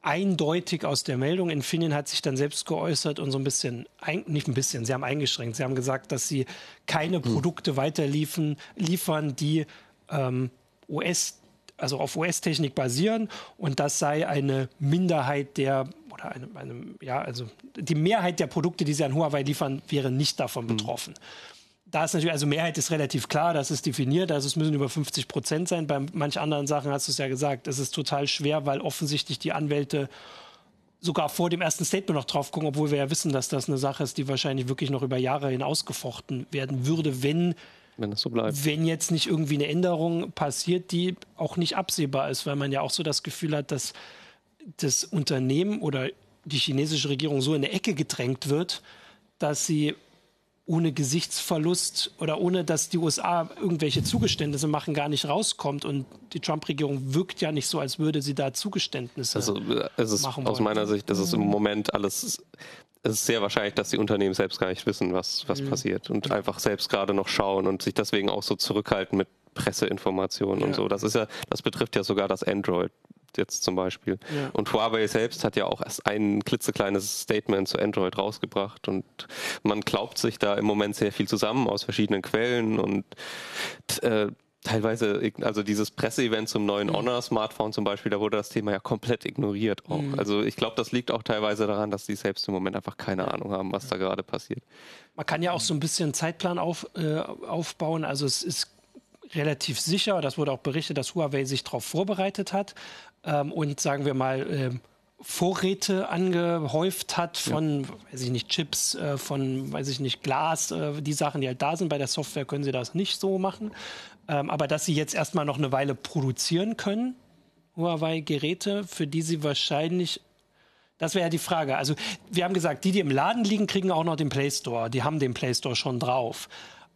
eindeutig aus der Meldung. Infineon hat sich dann selbst geäußert und so ein bisschen, nicht ein bisschen, sie haben eingeschränkt. Sie haben gesagt, dass sie keine hm. Produkte weiterliefern, liefern, die ähm, US also auf US-Technik basieren und das sei eine Minderheit der oder eine, eine, ja, also die Mehrheit der Produkte, die sie an Huawei liefern, wäre nicht davon mhm. betroffen. Da ist natürlich, also Mehrheit ist relativ klar, das ist definiert, also es müssen über 50 Prozent sein. Bei manch anderen Sachen hast du es ja gesagt, es ist total schwer, weil offensichtlich die Anwälte sogar vor dem ersten Statement noch drauf gucken, obwohl wir ja wissen, dass das eine Sache ist, die wahrscheinlich wirklich noch über Jahre hinaus gefochten werden würde, wenn wenn es so bleibt. Wenn jetzt nicht irgendwie eine Änderung passiert, die auch nicht absehbar ist, weil man ja auch so das Gefühl hat, dass das Unternehmen oder die chinesische Regierung so in eine Ecke gedrängt wird, dass sie ohne Gesichtsverlust oder ohne dass die USA irgendwelche Zugeständnisse machen, gar nicht rauskommt. Und die Trump-Regierung wirkt ja nicht so, als würde sie da Zugeständnisse also, es ist machen. Aus meiner Sicht, das ist im Moment alles es ist sehr wahrscheinlich, dass die Unternehmen selbst gar nicht wissen, was, was mhm. passiert und einfach selbst gerade noch schauen und sich deswegen auch so zurückhalten mit Presseinformationen ja. und so. Das ist ja, das betrifft ja sogar das Android jetzt zum Beispiel. Ja. Und Huawei selbst hat ja auch erst ein klitzekleines Statement zu Android rausgebracht und man glaubt sich da im Moment sehr viel zusammen aus verschiedenen Quellen und äh, teilweise, also dieses Presseevent zum neuen mhm. Honor-Smartphone zum Beispiel, da wurde das Thema ja komplett ignoriert auch. Mhm. Also ich glaube, das liegt auch teilweise daran, dass die selbst im Moment einfach keine Ahnung haben, was da gerade passiert. Man kann ja auch so ein bisschen Zeitplan auf, äh, aufbauen. Also es ist relativ sicher, das wurde auch berichtet, dass Huawei sich darauf vorbereitet hat ähm, und sagen wir mal, äh, Vorräte angehäuft hat von, ja. weiß ich nicht, Chips, äh, von, weiß ich nicht, Glas, äh, die Sachen, die halt da sind. Bei der Software können sie das nicht so machen. Ähm, aber dass sie jetzt erstmal noch eine Weile produzieren können, Huawei-Geräte, für die sie wahrscheinlich das wäre ja die Frage. Also wir haben gesagt, die, die im Laden liegen, kriegen auch noch den Play Store. Die haben den Play Store schon drauf.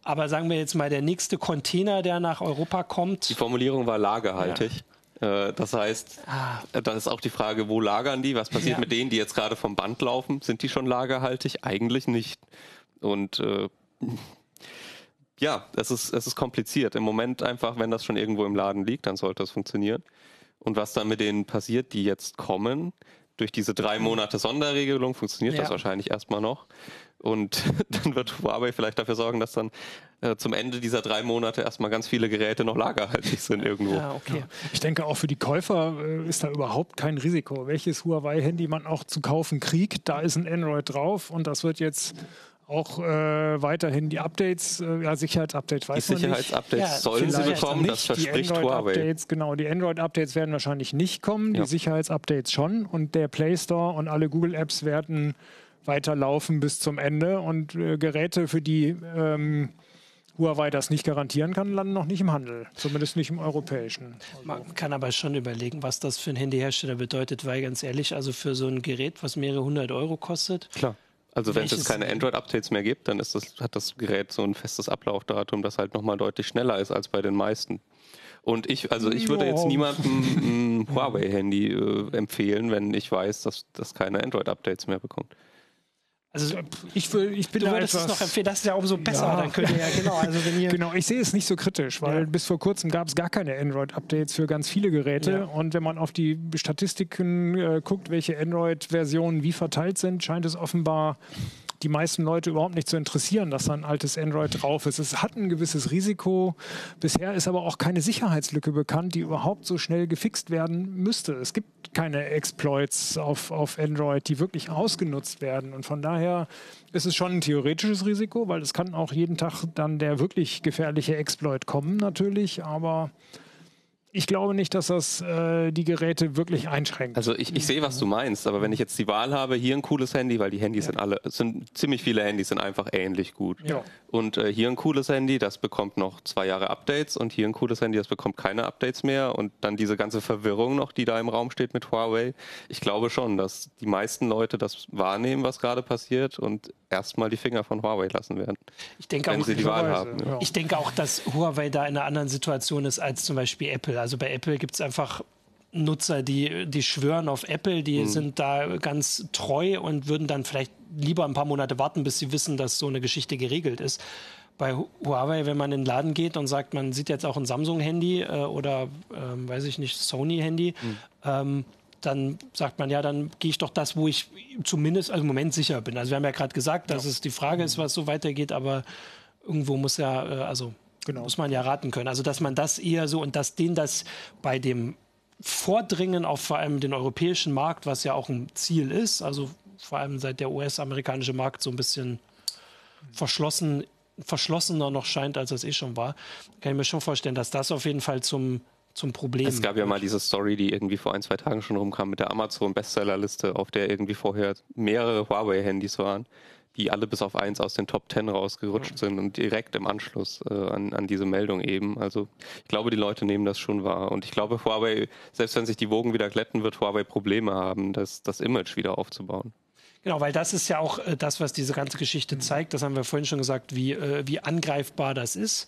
Aber sagen wir jetzt mal, der nächste Container, der nach Europa kommt. Die Formulierung war lagerhaltig. Ja. Äh, das heißt, ah. da ist auch die Frage, wo lagern die? Was passiert ja. mit denen, die jetzt gerade vom Band laufen? Sind die schon lagerhaltig? Eigentlich nicht. Und äh, ja, es ist, es ist kompliziert. Im Moment einfach, wenn das schon irgendwo im Laden liegt, dann sollte es funktionieren. Und was dann mit denen passiert, die jetzt kommen, durch diese drei Monate Sonderregelung funktioniert ja. das wahrscheinlich erstmal noch. Und dann wird Huawei vielleicht dafür sorgen, dass dann zum Ende dieser drei Monate erstmal ganz viele Geräte noch lagerhaltig sind irgendwo. Ja, okay. Ich denke, auch für die Käufer äh, ist da überhaupt kein Risiko. Welches Huawei-Handy man auch zu kaufen kriegt, da ist ein Android drauf und das wird jetzt auch äh, weiterhin die Updates, äh, ja, Sicherheitsupdates weiß die man Sicherheitsupdates ja, sollen sie bekommen, nicht. das verspricht die Huawei. Updates, genau, die Android-Updates werden wahrscheinlich nicht kommen, ja. die Sicherheitsupdates schon und der Play Store und alle Google-Apps werden weiterlaufen bis zum Ende und äh, Geräte, für die ähm, Huawei das nicht garantieren kann, landen noch nicht im Handel, zumindest nicht im europäischen. Also Man kann aber schon überlegen, was das für ein Handyhersteller bedeutet, weil ganz ehrlich, also für so ein Gerät, was mehrere hundert Euro kostet, Klar also wenn es jetzt keine Android-Updates mehr gibt, dann ist das, hat das Gerät so ein festes Ablaufdatum, das halt nochmal deutlich schneller ist als bei den meisten. Und ich, also ich würde jetzt niemandem ein Huawei-Handy äh, empfehlen, wenn ich weiß, dass das keine Android-Updates mehr bekommt. Also ich, will, ich bin du da etwas, noch empfehlen, das ist ja umso besser. Ja. Dann könnt ihr ja, genau, also wenn ihr genau, ich sehe es nicht so kritisch, weil ja. bis vor kurzem gab es gar keine Android-Updates für ganz viele Geräte. Ja. Und wenn man auf die Statistiken äh, guckt, welche Android-Versionen wie verteilt sind, scheint es offenbar die meisten Leute überhaupt nicht zu interessieren, dass da ein altes Android drauf ist. Es hat ein gewisses Risiko. Bisher ist aber auch keine Sicherheitslücke bekannt, die überhaupt so schnell gefixt werden müsste. Es gibt keine Exploits auf, auf Android, die wirklich ausgenutzt werden. Und von daher ist es schon ein theoretisches Risiko, weil es kann auch jeden Tag dann der wirklich gefährliche Exploit kommen natürlich, aber ich glaube nicht, dass das äh, die Geräte wirklich einschränkt. Also ich, ich sehe, was du meinst, aber wenn ich jetzt die Wahl habe, hier ein cooles Handy, weil die Handys ja. sind alle, sind ziemlich viele Handys sind einfach ähnlich gut. Ja. Und äh, hier ein cooles Handy, das bekommt noch zwei Jahre Updates und hier ein cooles Handy, das bekommt keine Updates mehr und dann diese ganze Verwirrung noch, die da im Raum steht mit Huawei. Ich glaube schon, dass die meisten Leute das wahrnehmen, was gerade passiert und erstmal die Finger von Huawei lassen werden. Ich denke wenn auch, sie die Wahl haben. Ja. Ich denke auch, dass Huawei da in einer anderen Situation ist als zum Beispiel Apple. Also bei Apple gibt es einfach Nutzer, die, die schwören auf Apple, die mhm. sind da ganz treu und würden dann vielleicht lieber ein paar Monate warten, bis sie wissen, dass so eine Geschichte geregelt ist. Bei Huawei, wenn man in den Laden geht und sagt, man sieht jetzt auch ein Samsung-Handy äh, oder, ähm, weiß ich nicht, Sony-Handy, mhm. ähm, dann sagt man ja, dann gehe ich doch das, wo ich zumindest also im Moment sicher bin. Also wir haben ja gerade gesagt, dass ja. es die Frage ist, was so weitergeht, aber irgendwo muss ja, äh, also Genau. Muss man ja raten können. Also, dass man das eher so und dass denen das bei dem Vordringen auf vor allem den europäischen Markt, was ja auch ein Ziel ist, also vor allem seit der US-amerikanische Markt so ein bisschen verschlossen, verschlossener noch scheint, als es eh schon war, kann ich mir schon vorstellen, dass das auf jeden Fall zum, zum Problem. Es gab ja mal diese Story, die irgendwie vor ein, zwei Tagen schon rumkam mit der Amazon-Bestsellerliste, auf der irgendwie vorher mehrere Huawei-Handys waren die alle bis auf eins aus den Top Ten rausgerutscht mhm. sind und direkt im Anschluss äh, an, an diese Meldung eben. Also ich glaube, die Leute nehmen das schon wahr. Und ich glaube, Huawei, selbst wenn sich die Wogen wieder glätten, wird Huawei Probleme haben, das, das Image wieder aufzubauen. Genau, weil das ist ja auch äh, das, was diese ganze Geschichte zeigt. Das haben wir vorhin schon gesagt, wie, äh, wie angreifbar das ist.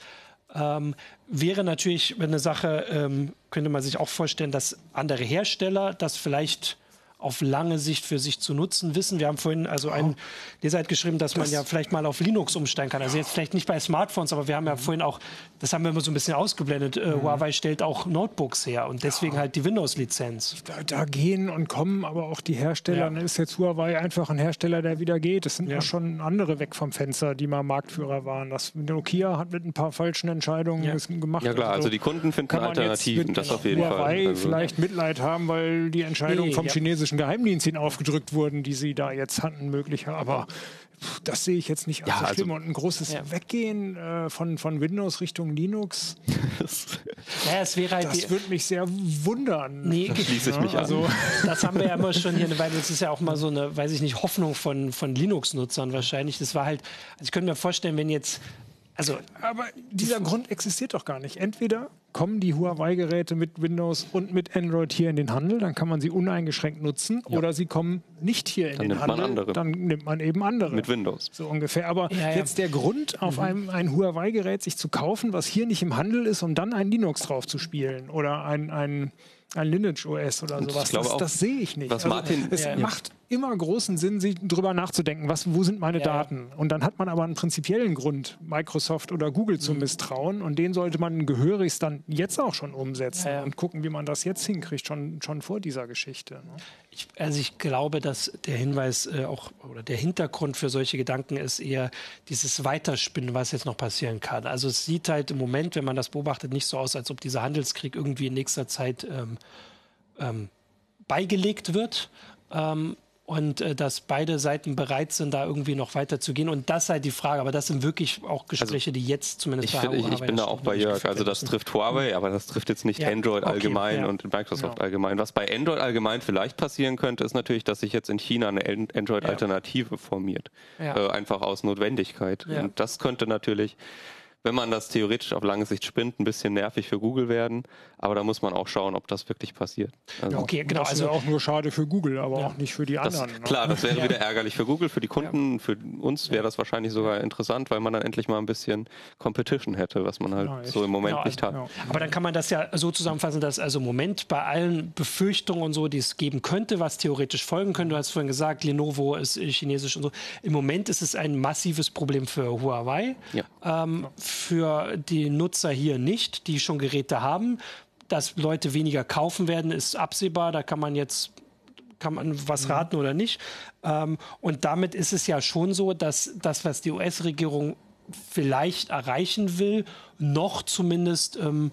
Ähm, wäre natürlich eine Sache, ähm, könnte man sich auch vorstellen, dass andere Hersteller das vielleicht auf lange Sicht für sich zu nutzen wissen. Wir haben vorhin also ein Leser hat geschrieben, dass man ja vielleicht mal auf Linux umsteigen kann. Also jetzt vielleicht nicht bei Smartphones, aber wir haben ja mhm. vorhin auch, das haben wir immer so ein bisschen ausgeblendet, äh, mhm. Huawei stellt auch Notebooks her und deswegen ja. halt die Windows-Lizenz. Da, da, gehen und kommen aber auch die Hersteller. Ja. Dann ist jetzt Huawei einfach ein Hersteller, der wieder geht. Es sind ja. schon andere weg vom Fenster, die mal Marktführer waren. Das Nokia hat mit ein paar falschen Entscheidungen ja. gemacht. Ja klar, also, also die Kunden finden Alternativen, das auf jeden Huawei Fall. Huawei also vielleicht Mitleid haben, weil die Entscheidung nee, vom chinesischen russischen Geheimdienst hin aufgedrückt wurden, die sie da jetzt hatten, möglicher. Aber das sehe ich jetzt nicht als ja, so also schlimm. Und ein großes ja. Weggehen äh, von, von Windows Richtung Linux, ja, es wäre halt das würde mich sehr wundern. Nee, da schließe ich mich an. Also, das haben wir ja immer schon hier, weil das ist ja auch mal so eine, weiß ich nicht, Hoffnung von, von Linux-Nutzern wahrscheinlich. Das war halt, also ich könnte mir vorstellen, wenn jetzt also, aber dieser Grund existiert doch gar nicht. Entweder kommen die Huawei-Geräte mit Windows und mit Android hier in den Handel, dann kann man sie uneingeschränkt nutzen, ja. oder sie kommen nicht hier in dann den Handel, dann nimmt man eben andere. Mit Windows. So ungefähr. Aber ja, ja. jetzt der Grund, auf mhm. einem ein Huawei-Gerät sich zu kaufen, was hier nicht im Handel ist, um dann ein Linux drauf zu spielen oder ein, ein ein Lineage OS oder sowas. Das, das sehe ich nicht. Was also, Martin, es ja, macht immer großen Sinn, sich darüber nachzudenken, was, wo sind meine ja, Daten? Und dann hat man aber einen prinzipiellen Grund, Microsoft oder Google mhm. zu misstrauen. Und den sollte man gehörig dann jetzt auch schon umsetzen ja, und gucken, wie man das jetzt hinkriegt, schon, schon vor dieser Geschichte. Ne? Ich, also ich glaube, dass der Hinweis äh, auch oder der Hintergrund für solche Gedanken ist eher dieses Weiterspinnen, was jetzt noch passieren kann. Also es sieht halt im Moment, wenn man das beobachtet, nicht so aus, als ob dieser Handelskrieg irgendwie in nächster Zeit ähm, ähm, beigelegt wird. Ähm, und äh, dass beide Seiten bereit sind, da irgendwie noch weiterzugehen. Und das sei die Frage. Aber das sind wirklich auch Gespräche, also, die jetzt zumindest ich, bei find, ich, ich bin da auch bei Jörg. Also das trifft Huawei, aber das trifft jetzt nicht ja. Android okay, allgemein ja. und Microsoft ja. allgemein. Was bei Android allgemein vielleicht passieren könnte, ist natürlich, dass sich jetzt in China eine Android-Alternative formiert. Äh, einfach aus Notwendigkeit. Und das könnte natürlich wenn man das theoretisch auf lange Sicht spinnt, ein bisschen nervig für Google werden. Aber da muss man auch schauen, ob das wirklich passiert. Also ja, okay, genau. Das also auch nur schade für Google, aber ja. auch nicht für die das, anderen. Ne? Klar, das wäre ja. wieder ärgerlich für Google, für die Kunden, für uns wäre das wahrscheinlich sogar interessant, weil man dann endlich mal ein bisschen Competition hätte, was man halt so im Moment nicht hat. Aber dann kann man das ja so zusammenfassen, dass also im Moment bei allen Befürchtungen und so, die es geben könnte, was theoretisch folgen könnte, du hast vorhin gesagt, Lenovo ist chinesisch und so. Im Moment ist es ein massives Problem für Huawei. Ähm, für die Nutzer hier nicht, die schon Geräte haben. Dass Leute weniger kaufen werden, ist absehbar. Da kann man jetzt kann man was mhm. raten oder nicht. Ähm, und damit ist es ja schon so, dass das, was die US-Regierung vielleicht erreichen will, noch zumindest ähm,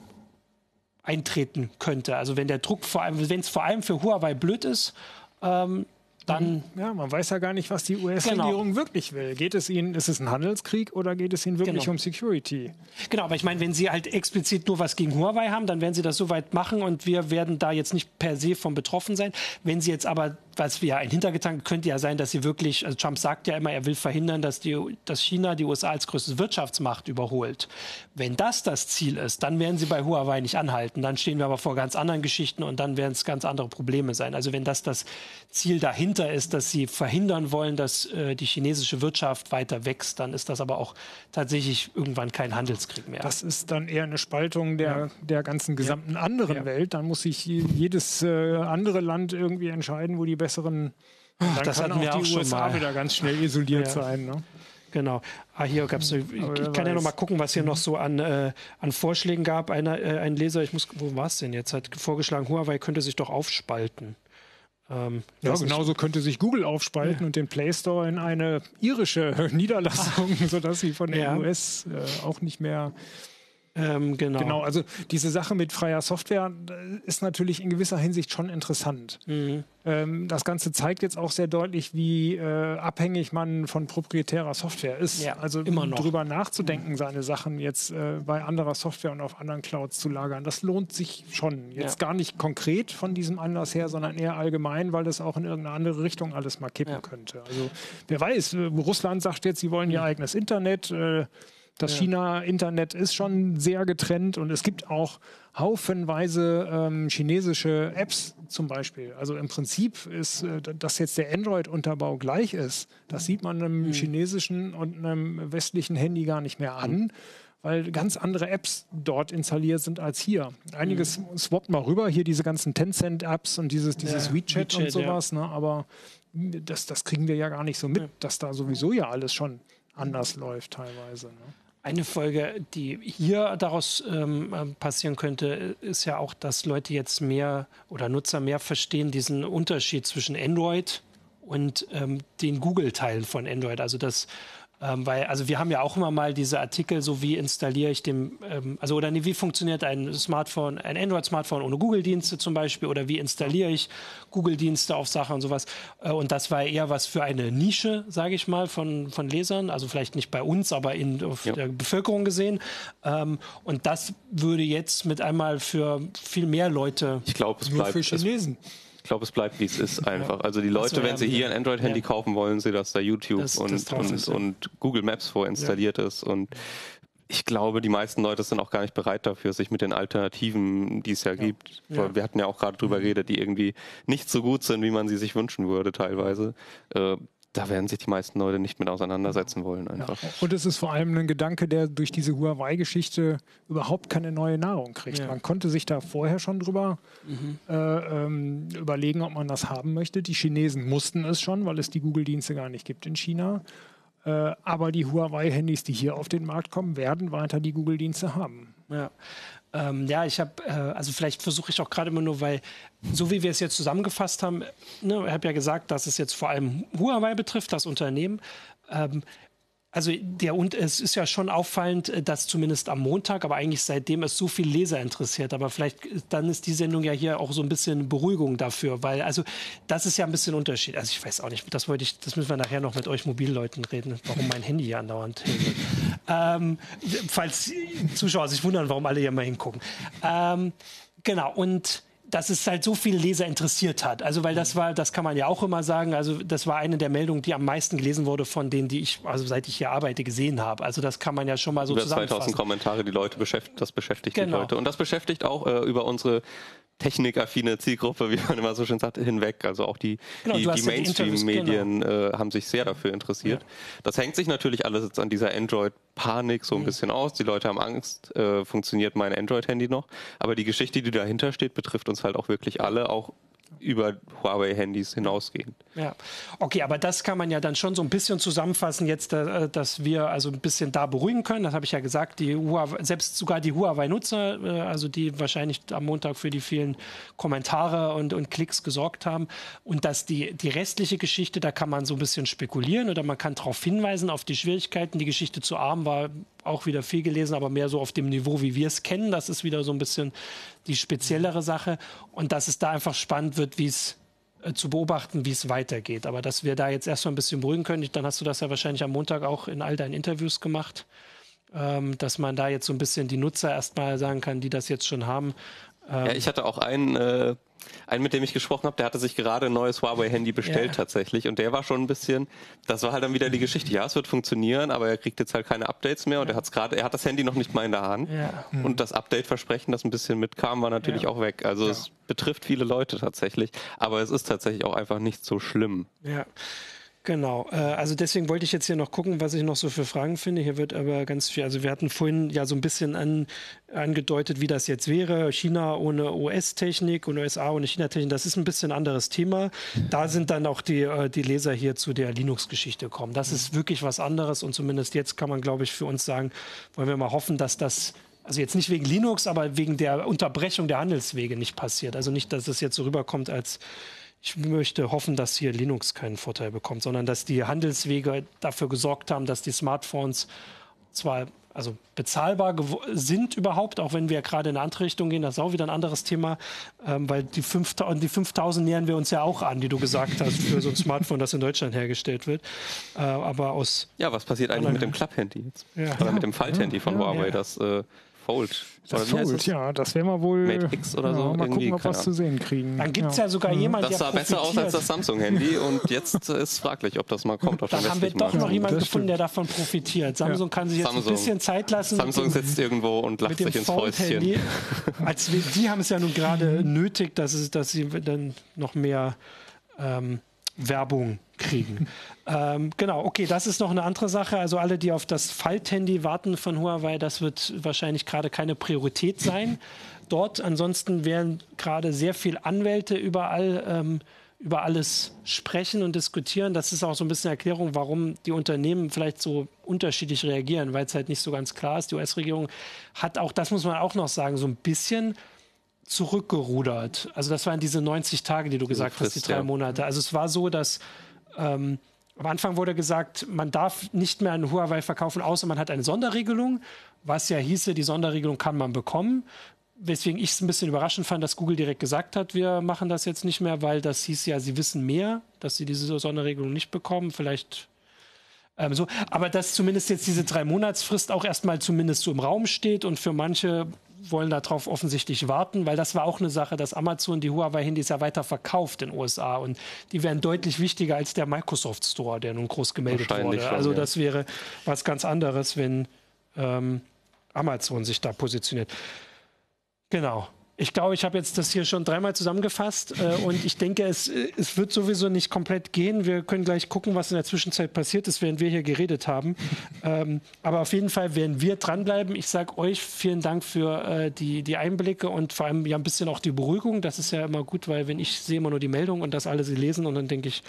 eintreten könnte. Also wenn der Druck vor allem, wenn es vor allem für Huawei blöd ist, ähm, dann. Ja, man weiß ja gar nicht, was die US-Regierung genau. wirklich will. Geht es ihnen, ist es ein Handelskrieg oder geht es ihnen wirklich genau. um Security? Genau, aber ich meine, wenn sie halt explizit nur was gegen Huawei haben, dann werden sie das soweit machen und wir werden da jetzt nicht per se von betroffen sein. Wenn sie jetzt aber was wir ein Hintergedanke könnte ja sein, dass sie wirklich, also Trump sagt ja immer, er will verhindern, dass, die, dass China die USA als größte Wirtschaftsmacht überholt. Wenn das das Ziel ist, dann werden sie bei Huawei nicht anhalten. Dann stehen wir aber vor ganz anderen Geschichten und dann werden es ganz andere Probleme sein. Also wenn das das Ziel dahinter ist, dass sie verhindern wollen, dass äh, die chinesische Wirtschaft weiter wächst, dann ist das aber auch tatsächlich irgendwann kein Handelskrieg mehr. Das ist dann eher eine Spaltung der, ja. der ganzen gesamten ja. anderen ja. Welt. Dann muss sich jedes äh, andere Land irgendwie entscheiden, wo die besseren. Ach, das kann hatten wir auch die USA wieder ganz schnell isoliert sein. Ne? Genau. Ah, hier gab es. Ich kann ja noch mal gucken, was hier noch so an, äh, an Vorschlägen gab. Einer, äh, ein Leser, ich muss, wo war es denn jetzt? Hat vorgeschlagen, Huawei könnte sich doch aufspalten. Ähm, ja, genauso könnte sich Google aufspalten ja. und den Play Store in eine irische Niederlassung, sodass sie von den ja. US äh, auch nicht mehr ähm, genau. Genau, also diese Sache mit freier Software äh, ist natürlich in gewisser Hinsicht schon interessant. Mhm. Ähm, das Ganze zeigt jetzt auch sehr deutlich, wie äh, abhängig man von proprietärer Software ist. Ja, also immer noch. drüber nachzudenken, mhm. seine Sachen jetzt äh, bei anderer Software und auf anderen Clouds zu lagern, das lohnt sich schon. Jetzt ja. gar nicht konkret von diesem Anlass her, sondern eher allgemein, weil das auch in irgendeine andere Richtung alles mal kippen ja. könnte. Also wer weiß, äh, Russland sagt jetzt, sie wollen ihr mhm. eigenes Internet. Das ja. China-Internet ist schon sehr getrennt und es gibt auch haufenweise ähm, chinesische Apps zum Beispiel. Also im Prinzip ist, äh, dass jetzt der Android-Unterbau gleich ist, das sieht man einem mhm. chinesischen und einem westlichen Handy gar nicht mehr an. Mhm weil ganz andere Apps dort installiert sind als hier. Einiges mhm. swappt mal rüber, hier diese ganzen Tencent-Apps und dieses, dieses ja, WeChat, WeChat, und sowas, ja. ne? aber das, das kriegen wir ja gar nicht so mit, dass da sowieso ja alles schon anders läuft teilweise. Ne? Eine Folge, die hier daraus ähm, äh, passieren könnte, ist ja auch, dass Leute jetzt mehr oder Nutzer mehr verstehen diesen Unterschied zwischen Android und ähm, den Google-Teilen von Android. Also dass ähm, weil, also wir haben ja auch immer mal diese Artikel, so wie installiere ich dem, ähm, also oder nee, wie funktioniert ein Smartphone, ein Android-Smartphone ohne Google-Dienste zum Beispiel, oder wie installiere ich Google-Dienste auf Sachen und sowas. Äh, und das war eher was für eine Nische, sage ich mal, von, von Lesern, also vielleicht nicht bei uns, aber in ja. der Bevölkerung gesehen. Ähm, und das würde jetzt mit einmal für viel mehr Leute. Ich glaube, es bleibt. Für Chinesen. Es glaube, es bleibt, wie es ist einfach. Also die Leute, wenn sie hier ein Android-Handy ja. kaufen wollen, sie, dass da YouTube das, und, das und, ist, ja. und, Google Maps vorinstalliert ja. ist. Und ich glaube, die meisten Leute sind auch gar nicht bereit dafür, sich mit den Alternativen, die es ja, gibt. Wir hatten ja auch gerade drüber mhm. geredet, die irgendwie nicht so gut sind, wie man sie sich wünschen würde teilweise. Äh, da werden sich die meisten Leute nicht mit auseinandersetzen wollen einfach. Ja. Und es ist vor allem ein Gedanke, der durch diese Huawei-Geschichte überhaupt keine neue Nahrung kriegt. Ja. Man konnte sich da vorher schon drüber mhm. äh, ähm, überlegen, ob man das haben möchte. Die Chinesen mussten es schon, weil es die Google-Dienste gar nicht gibt in China. Äh, aber die Huawei-Handys, die hier auf den Markt kommen, werden weiter die Google-Dienste haben. Ja. Ähm, ja, ich habe, äh, also vielleicht versuche ich auch gerade immer nur, weil so wie wir es jetzt zusammengefasst haben, ne, ich habe ja gesagt, dass es jetzt vor allem Huawei betrifft, das Unternehmen. Ähm, also der und es ist ja schon auffallend, äh, dass zumindest am Montag, aber eigentlich seitdem es so viel Leser interessiert, aber vielleicht dann ist die Sendung ja hier auch so ein bisschen Beruhigung dafür, weil also das ist ja ein bisschen Unterschied. Also ich weiß auch nicht, das wollte ich, das müssen wir nachher noch mit euch Mobilleuten reden, warum mein Handy hier andauernd hingeht. ähm, falls Zuschauer sich wundern, warum alle hier mal hingucken. Ähm, genau und dass es halt so viele Leser interessiert hat. Also weil das war, das kann man ja auch immer sagen. Also das war eine der Meldungen, die am meisten gelesen wurde von denen, die ich, also seit ich hier arbeite, gesehen habe. Also das kann man ja schon mal so über zusammenfassen. 2000 Kommentare, die Leute beschäftigt, das beschäftigt genau. die Leute und das beschäftigt auch äh, über unsere technikaffine Zielgruppe, wie man immer so schön sagt, hinweg. Also auch die, genau, die, die Mainstream-Medien genau. äh, haben sich sehr dafür interessiert. Ja. Das hängt sich natürlich alles jetzt an dieser Android-Panik so ein mhm. bisschen aus. Die Leute haben Angst, äh, funktioniert mein Android-Handy noch. Aber die Geschichte, die dahinter steht, betrifft uns halt auch wirklich alle, auch über Huawei-Handys hinausgehen. Ja, okay, aber das kann man ja dann schon so ein bisschen zusammenfassen, jetzt, äh, dass wir also ein bisschen da beruhigen können. Das habe ich ja gesagt, die Huawei, selbst sogar die Huawei-Nutzer, äh, also die wahrscheinlich am Montag für die vielen Kommentare und, und Klicks gesorgt haben. Und dass die, die restliche Geschichte, da kann man so ein bisschen spekulieren oder man kann darauf hinweisen, auf die Schwierigkeiten. Die Geschichte zu Arm war auch wieder viel gelesen, aber mehr so auf dem Niveau, wie wir es kennen. Das ist wieder so ein bisschen die speziellere Sache. Und dass es da einfach spannend wird, wie es zu beobachten, wie es weitergeht. Aber dass wir da jetzt erstmal ein bisschen beruhigen können, dann hast du das ja wahrscheinlich am Montag auch in all deinen Interviews gemacht, ähm, dass man da jetzt so ein bisschen die Nutzer erstmal sagen kann, die das jetzt schon haben. Ähm, ja, ich hatte auch einen äh, einen, mit dem ich gesprochen habe, der hatte sich gerade ein neues Huawei-Handy bestellt ja. tatsächlich und der war schon ein bisschen, das war halt dann wieder die Geschichte, ja, es wird funktionieren, aber er kriegt jetzt halt keine Updates mehr und ja. er hat's gerade, er hat das Handy noch nicht mal in der Hand ja. und das Update-Versprechen, das ein bisschen mitkam, war natürlich auch weg. Also es betrifft viele Leute tatsächlich, aber es ist tatsächlich auch einfach nicht so schlimm. Ja. Genau, äh, also deswegen wollte ich jetzt hier noch gucken, was ich noch so für Fragen finde. Hier wird aber ganz viel, also wir hatten vorhin ja so ein bisschen an, angedeutet, wie das jetzt wäre. China ohne US-Technik und USA ohne China-Technik, das ist ein bisschen anderes Thema. Da sind dann auch die, äh, die Leser hier zu der Linux-Geschichte gekommen. Das ist wirklich was anderes und zumindest jetzt kann man, glaube ich, für uns sagen, wollen wir mal hoffen, dass das also jetzt nicht wegen Linux, aber wegen der Unterbrechung der Handelswege nicht passiert. Also nicht, dass es jetzt so rüberkommt, als ich möchte hoffen, dass hier Linux keinen Vorteil bekommt, sondern dass die Handelswege dafür gesorgt haben, dass die Smartphones zwar also bezahlbar sind überhaupt, auch wenn wir gerade in eine andere Richtung gehen, das ist auch wieder ein anderes Thema, ähm, weil die 5000, die 5000 nähern wir uns ja auch an, die du gesagt hast, für so ein Smartphone, das in Deutschland hergestellt wird. Äh, aber aus. Ja, was passiert eigentlich mit dem Club-Handy jetzt? Ja. Oder mit dem Falt-Handy ja, von ja, Huawei, das äh, Fold. Das Fold, ja, das wäre mal wohl. Mate X oder ja, so. Mal gucken, ob wir was zu sehen kriegen. Dann gibt es ja. ja. sogar mhm. jemanden, der. Das sah besser aus als das Samsung-Handy und jetzt ist fraglich, ob das mal kommt. Auf Dann haben wir doch noch jemanden gefunden, der davon profitiert. Samsung kann sich jetzt Samsung. ein bisschen Zeit lassen. Samsung sitzt irgendwo und lacht sich ins Fäustchen. Als wir, die haben es ja nun gerade nötig, dass, es, dass sie dann noch mehr. Ähm, Werbung kriegen. ähm, genau, okay, das ist noch eine andere Sache. Also alle, die auf das Falthandy warten von Huawei, das wird wahrscheinlich gerade keine Priorität sein dort. Ansonsten werden gerade sehr viele Anwälte überall ähm, über alles sprechen und diskutieren. Das ist auch so ein bisschen Erklärung, warum die Unternehmen vielleicht so unterschiedlich reagieren, weil es halt nicht so ganz klar ist. Die US-Regierung hat auch, das muss man auch noch sagen, so ein bisschen zurückgerudert. Also das waren diese 90 Tage, die du gesagt Frist, hast, die drei ja. Monate. Also es war so, dass ähm, am Anfang wurde gesagt, man darf nicht mehr an Huawei verkaufen, außer man hat eine Sonderregelung, was ja hieße, die Sonderregelung kann man bekommen. Weswegen ich es ein bisschen überraschend fand, dass Google direkt gesagt hat, wir machen das jetzt nicht mehr, weil das hieß ja, sie wissen mehr, dass sie diese Sonderregelung nicht bekommen. Vielleicht ähm, so. Aber dass zumindest jetzt diese drei Monatsfrist auch erstmal zumindest so im Raum steht und für manche wollen darauf offensichtlich warten, weil das war auch eine Sache, dass Amazon die Huawei-Handys ja weiter verkauft in den USA und die wären deutlich wichtiger als der Microsoft Store, der nun groß gemeldet wurde. Schon, also ja. das wäre was ganz anderes, wenn ähm, Amazon sich da positioniert. Genau. Ich glaube, ich habe jetzt das hier schon dreimal zusammengefasst äh, und ich denke, es, es wird sowieso nicht komplett gehen. Wir können gleich gucken, was in der Zwischenzeit passiert ist, während wir hier geredet haben. Ähm, aber auf jeden Fall werden wir dranbleiben. Ich sage euch vielen Dank für äh, die, die Einblicke und vor allem ja ein bisschen auch die Beruhigung. Das ist ja immer gut, weil wenn ich sehe immer nur die Meldung und das alle sie lesen und dann denke ich,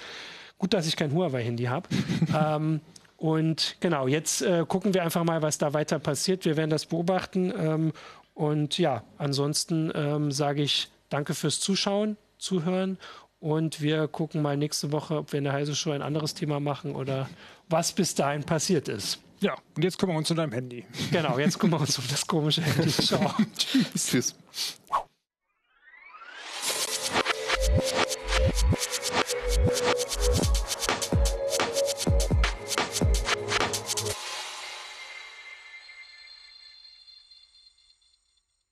gut, dass ich kein Huawei-Handy habe. ähm, und genau, jetzt äh, gucken wir einfach mal, was da weiter passiert. Wir werden das beobachten. Ähm, und ja, ansonsten ähm, sage ich danke fürs Zuschauen, Zuhören und wir gucken mal nächste Woche, ob wir in der Heise Show ein anderes Thema machen oder was bis dahin passiert ist. Ja, und jetzt kümmern wir uns um dein Handy. Genau, jetzt kümmern wir uns um das komische Handy. Ciao. Tschüss. Tschüss.